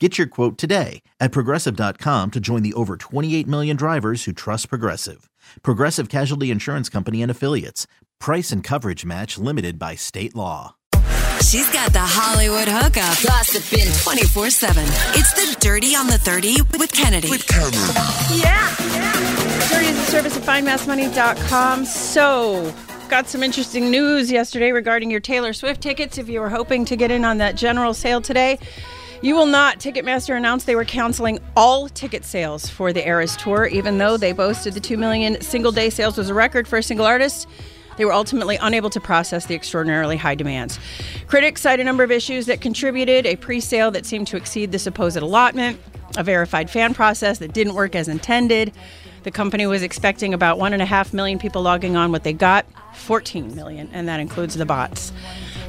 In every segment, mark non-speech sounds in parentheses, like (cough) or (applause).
Get your quote today at progressive.com to join the over 28 million drivers who trust Progressive. Progressive Casualty Insurance Company and Affiliates. Price and coverage match limited by state law. She's got the Hollywood hookup. Gossiping 24 7. It's the Dirty on the 30 with Kennedy. With Kennedy. Yeah. Dirty is a service at findmassmoney.com. So, got some interesting news yesterday regarding your Taylor Swift tickets. If you were hoping to get in on that general sale today, you will not. Ticketmaster announced they were canceling all ticket sales for the Eras tour, even though they boasted the 2 million single day sales was a record for a single artist. They were ultimately unable to process the extraordinarily high demands. Critics cite a number of issues that contributed a pre sale that seemed to exceed the supposed allotment, a verified fan process that didn't work as intended. The company was expecting about 1.5 million people logging on. What they got, 14 million, and that includes the bots.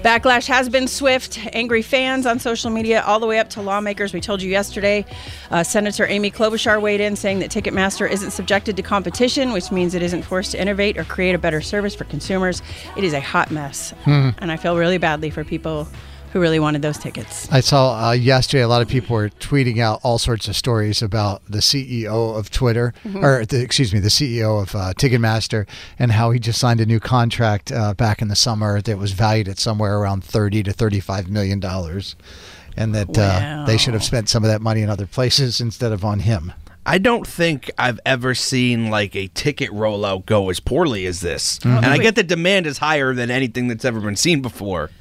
Backlash has been swift. Angry fans on social media, all the way up to lawmakers. We told you yesterday, uh, Senator Amy Klobuchar weighed in saying that Ticketmaster isn't subjected to competition, which means it isn't forced to innovate or create a better service for consumers. It is a hot mess. Mhm. And I feel really badly for people who really wanted those tickets. I saw uh, yesterday a lot of people were tweeting out all sorts of stories about the CEO of Twitter, Mhm. or the, excuse me, the CEO of uh, Ticketmaster, and how he just signed a new contract uh, back in the summer that was valued at somewhere around thirty to thirty-five million dollars, and that uh, they should have spent some of that money in other places instead of on him. I don't think I've ever seen like a ticket rollout go as poorly as this. Mhm. And I get the demand is higher than anything that's ever been seen before.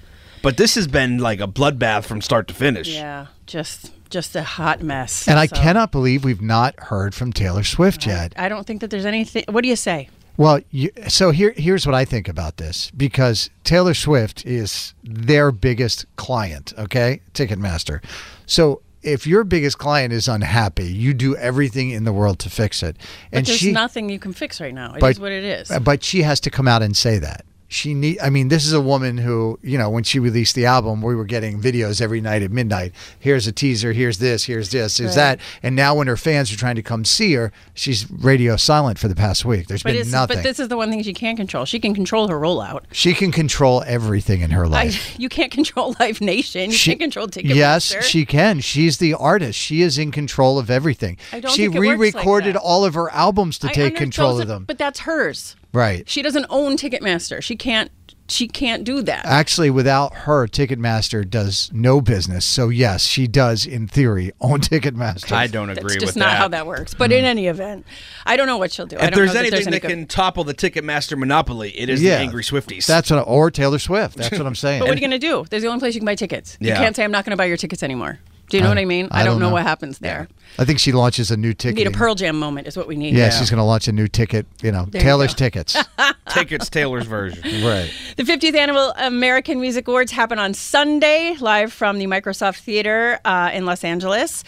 But this has been like a bloodbath from start to finish. Yeah, just just a hot mess. And I cannot believe we've not heard from Taylor Swift yet. I don't think that there's anything. What do you say? Well, you, so here here's what I think about this because Taylor Swift is their biggest client, okay? Ticketmaster. So if your biggest client is unhappy, you do everything in the world to fix it. But And there's she nothing you can fix right now. It is but- what it is. But she has to come out and say that. She need I mean, this is a woman who, you know, when she released the album, we were getting videos every night at midnight. Here's a teaser, here's this, here's this, here's Right. that. And now when her fans are trying to come see her, she's radio silent for the past week. There's But, been nothing. but this is the one thing she can control. She can control her rollout. She can control everything in her I, life. (laughs) you can't control Live Nation. You She- can't control Ticketmaster. yes, she can. She's the artist. She is in control of everything. I don't she think it works like re-recorded that. all of her albums to I take control of them. But that's hers. Right. She doesn't own Ticketmaster. She can't. She can't do that. Actually, without her, Ticketmaster does no business. So yes, she does, in theory, own Ticketmaster. I don't agree That's with just not that. how that works. But in mm-hmm. any event, I don't know what she'll do. I If don't there's know that anything any that good- can topple the Ticketmaster monopoly, it is Yeah. the angry Swifties. That's what, or Taylor Swift. That's what I'm (laughs) saying. But what are you going to do? There's the only place you can buy tickets. You can't say I'm not going to buy your tickets anymore. Do you know I- what I mean? I I, don't don't know, know. what happens there. I think she launches a new We ticket. need a Pearl Jam moment, is what we need. Yeah, she's going to launch a new ticket. You know, There Taylor's go. tickets. (laughs) Tickets Taylor's version. right. The 50th annual American Music Awards happen on Sunday, live from the Microsoft Theater uh, in Los Angeles.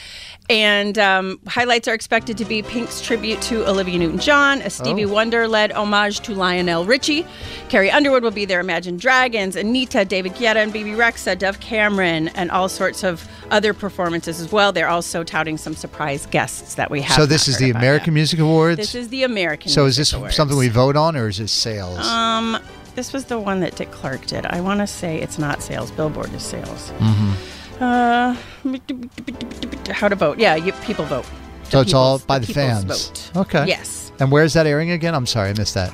And um, highlights are expected to be Pink's tribute to Olivia Newton John, a Stevie Oh. Wonder led homage to Lionel Richie. Carrie Underwood will be there, Imagine Dragons, Anitta, David Guetta, and Bebe Rexha, Dove Cameron, and all sorts of other performances as well. They're also touting some surprise guests that we have. So this is the American yet. Music Awards. This is the American so is this Awards. something we vote on, or is it sales? Um, this was the one that Dick Clark did. I want to say it's not sales. Billboard is sales. hmm Uh, how to vote? Yeah, you, people vote. So it's all by the, people's fans. vote. Okay. Yes. And where's that airing again? I'm sorry, I missed that.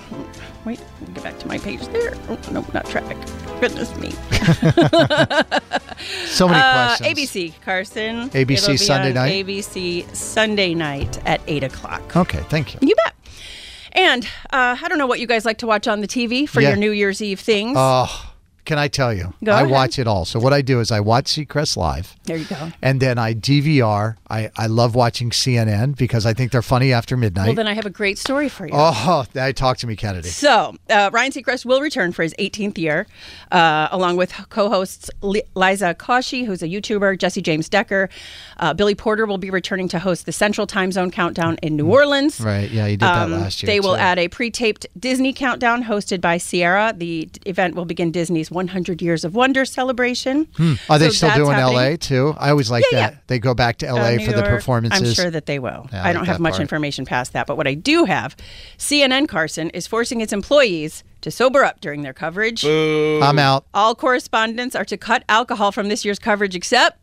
Wait, let me get back to my page there. Oh, no, not track. Goodness me. (laughs) So many Uh, questions. ABC, Carson. ABC It'll Sunday night? ABC Sunday night at 8 o'clock. Okay, thank you. You bet. And uh, I don't know what you guys like to watch on the TV for Yeah. your New Year's Eve things. Oh, can I tell you? Go I ahead. watch it all. So what I do is I watch Seacrest live. there you go. And then I DVR. I, I love watching CNN because I think they're funny after midnight. Well, then I have a great story for you. oh, now talk to me, Kennedy. So, uh, Ryan Seacrest will return for his 18th year, uh, along with co hosts Liza Koshy, who's a YouTuber, Jessie James Decker. Uh, Billy Porter will be returning to host the Central Time Zone Countdown in New Orleans. Right, yeah, he did that Um, last year. They will too. add a pre taped Disney countdown hosted by Ciara. The event will begin Disney's 100 Years of Wonder celebration. Are they So still doing happening. LA too? I always like Yeah, that. yeah. They go back to Uh, LA New for the performances. I'm sure that they will. Yeah, I I like don't have much part. information past that, but what I do have, CNN Carson is forcing its employees to sober up during their coverage. I'm out. All correspondents are to cut alcohol from this year's coverage except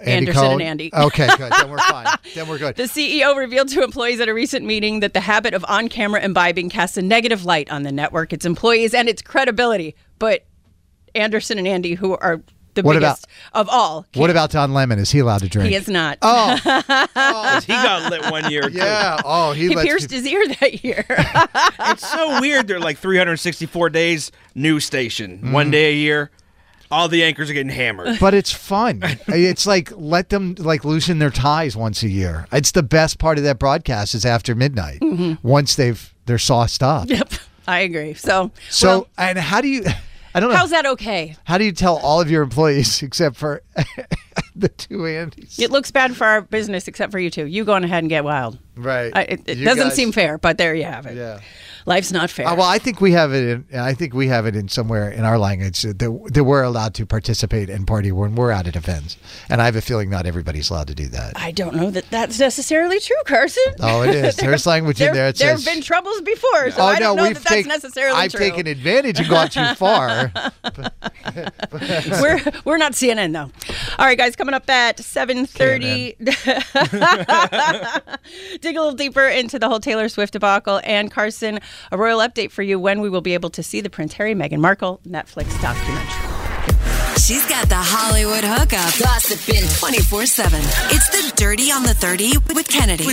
Andy Anderson Cohen. and Andy. Okay, good. Then we're fine. (laughs) then we're good. the CEO revealed to employees at a recent meeting that the habit of on camera imbibing casts a negative light on the network, its employees, and its credibility. But Anderson and Andy, who are the What about- biggest of all, what about Don Lemon? Is he allowed to drink? he is not. (laughs) Oh, he got lit one year. too. yeah. Oh, he, he lets pierced people- his ear that year. (laughs) It's so weird. They're like 364 days, new station, Mm. one day a year. All the anchors are getting hammered. But it's fun. (laughs) it's like let them like loosen their ties once a year. It's the best part of that broadcast is after midnight. Mm-hmm. Once they've they're sauced up. yep, I agree. So, So well, and how do you? I don't know. how's that okay? How do you tell all of your employees (laughs) except for (laughs) the two Andys? It looks bad for our business, except for you two. You going ahead and get wild. right. I, it it doesn't guys- seem fair, but there you have it. Yeah. Life's not fair. Uh, well, I think we have it. In, I think we have it in somewhere in our language that, that we're allowed to participate and party when we're out at events, and I have a feeling not everybody's allowed to do that. I don't know that that's necessarily true, Carson. Oh, it is. There's (laughs) language in there, there. It there says, have been troubles before, so oh I no, don't know we've that that's taken. necessarily I've true. taken advantage and gone too (laughs) far. (laughs) we're we're not CNN though. All right, guys, coming up at seven thirty. Dig a little deeper into the whole Taylor Swift debacle and Carson, a royal update for you when we will be able to see the Prince Harry Meghan Markle Netflix documentary. She's got the Hollywood hookup. Gossiping 24 7. It's the Dirty on the 30 with Kennedy.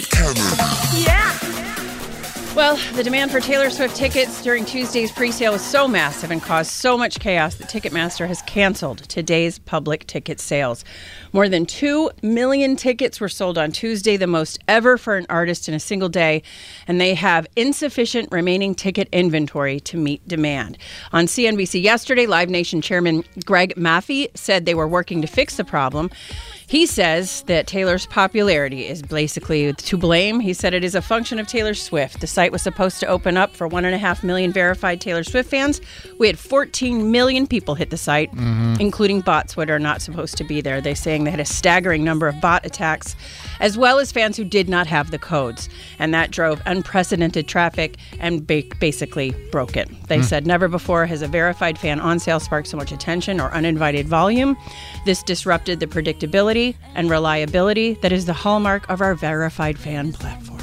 Well, the demand for Taylor Swift tickets during Tuesday's pre-sale was so massive and caused so much chaos that Ticketmaster has canceled today's public ticket sales. More than 2 million tickets were sold on Tuesday, the most ever for an artist in a single day, and they have insufficient remaining ticket inventory to meet demand. On CNBC yesterday, Live Nation chairman Greg Maffei said they were working to fix the problem. He says that Taylor's popularity is basically to blame. He said it is a function of Taylor Swift. The site was supposed to open up for one and a half million verified Taylor Swift fans. We had 14 million people hit the site, mm-hmm. including bots what are not supposed to be there. They're saying they had a staggering number of bot attacks, as well as fans who did not have the codes. And that drove unprecedented traffic and ba- basically broke it. They hmm. said never before has a verified fan on sale sparked so much attention or uninvited volume. This disrupted the predictability and reliability that is the hallmark of our verified fan platform.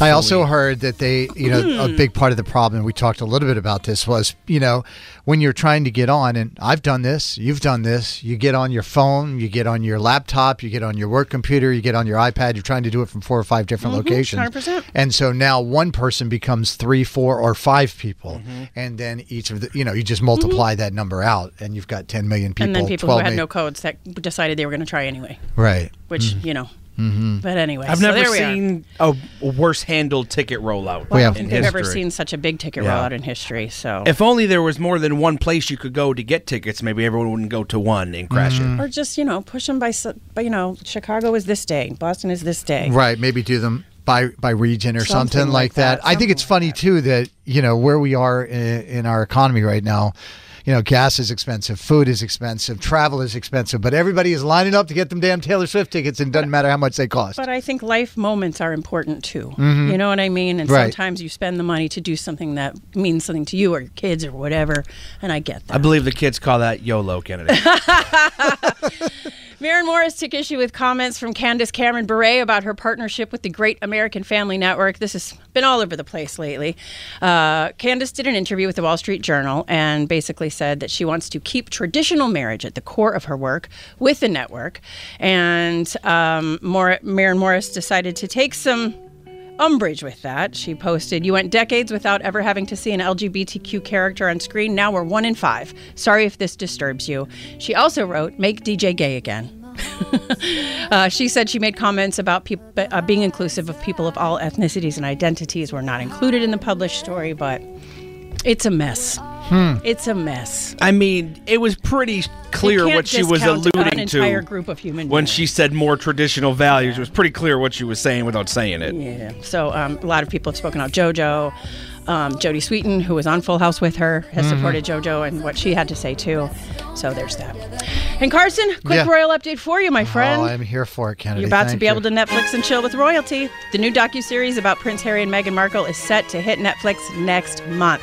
I also heard that they, you know, a Hmm. big part of the problem, we talked a little bit about this, was, you know, when you're trying to get on, and I've done this, you've done this, you get on your phone, you get on your laptop, you get on your work computer, you get on your iPad, you're trying to do it from four or five different locations. 100%. And so now one person becomes three, four, or five people. Mm-hmm. And then each of the, you know, you just multiply that number out, and you've got 10 million people. and then people who had million. no codes that decided they were going to try anyway, Right. which, you know. But anyway, I've so never there we are. seen a worse handled ticket rollout. We have- in They've ever history. seen such a big ticket Yeah. rollout in history. So, If only there was more than one place you could go to get tickets, maybe everyone wouldn't go to one and crash Mm-hmm. it. or just you know push them by, s- by you know Chicago is this day, Boston is this day. Right, maybe do them by by region or something, Something like like that. that, I think it's something funny too that you know where we are in, in our economy right now. You know, gas is expensive, food is expensive, travel is expensive, but everybody is lining up to get them damn Taylor Swift tickets, and it doesn't matter how much they cost. But I think life moments are important too. You know what I mean? And Mm-hmm. Right. sometimes you spend the money to do something that means something to you or your kids or whatever. And I get that. I believe the kids call that YOLO, Kennedy. (laughs) (laughs) Maren Morris took issue with comments from Candace Cameron Bure about her partnership with the Great American Family Network. This has been all over the place lately. Uh, Candace did an interview with the Wall Street Journal and basically said that she wants to keep traditional marriage at the core of her work with the network. And um, Mar- Maren Morris decided to take some umbrage with that. She posted, You went decades without ever having to see an LGBTQ character on screen. Now we're one in five. Sorry if this disturbs you. She also wrote, Make DJ gay again. (laughs) uh, she said she made comments about uh, being inclusive of people of all ethnicities and identities were not included in the published story, but it's a mess. Hmm. It's a mess. I mean, it was pretty clear what she was alluding entire to group of human when she said more traditional values. It was pretty clear what she was saying without saying it. Yeah. So um, a lot of people have spoken out. JoJo, um, Jodie Sweetin, who was on Full House with her, has Mm-hmm. supported JoJo and what she had to say too. So there's that. And Carson, quick Yeah. royal update for you, my friend. Oh, I'm here for it, Kennedy. You're about to be you. able to Netflix and chill with royalty. The new docuseries about Prince Harry and Meghan Markle is set to hit Netflix next month.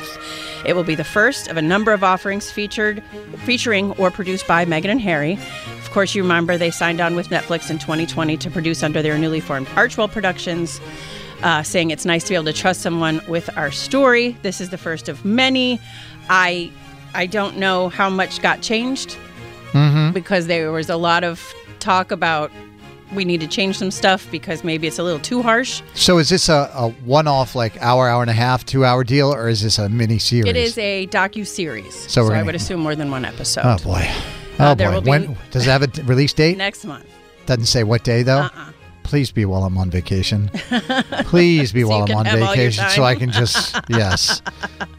It will be the first of a number of offerings featured featuring or produced by Meghan and Harry. Of course, you remember they signed on with Netflix in 2020 to produce under their newly formed Archewell Productions. Uh, saying it's nice to be able to trust someone with our story. This is the first of many. I I don't know how much got changed because there was a lot of talk about we need to change some stuff because maybe it's a little too harsh. So is this a, a one-off, like hour, hour and a half, two-hour deal, or is this a mini series? It is a docu series, So so, I would assume more than one episode. Oh boy. Uh, Oh there boy. when does it have a release date? Next month. Doesn't say what day though. Uh-uh. Please be while I'm on vacation. (laughs) Please be So while I'm on have all your vacation so I can just yes.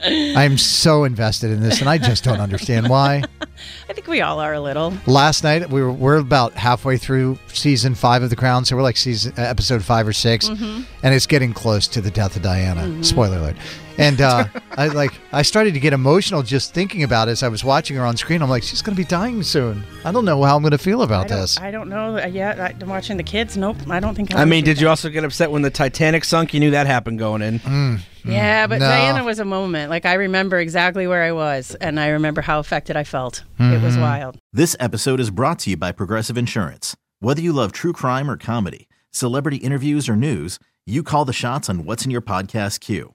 I'm so invested in this and I just don't understand why. (laughs) I think we all are a little. Last night we were we're about halfway through season five of The Crown, so we're like season episode five or 6 Mm-hmm. and it's getting close to the death of Diana. Spoiler alert. And uh, I like I started to get emotional just thinking about it as I was watching her on screen. I'm like, she's going to be dying soon. I don't know how I'm going to feel about don't, this. I don't know uh, yet. I, watching the kids, nope. I don't think. I I mean, did you also get upset when the Titanic sunk? You knew that happened going in. Yeah, but No. Diana was a moment. Like I remember exactly where I was, and I remember how affected I felt. It was wild. This episode is brought to you by Progressive Insurance. Whether you love true crime or comedy, celebrity interviews or news, you call the shots on what's in your podcast queue.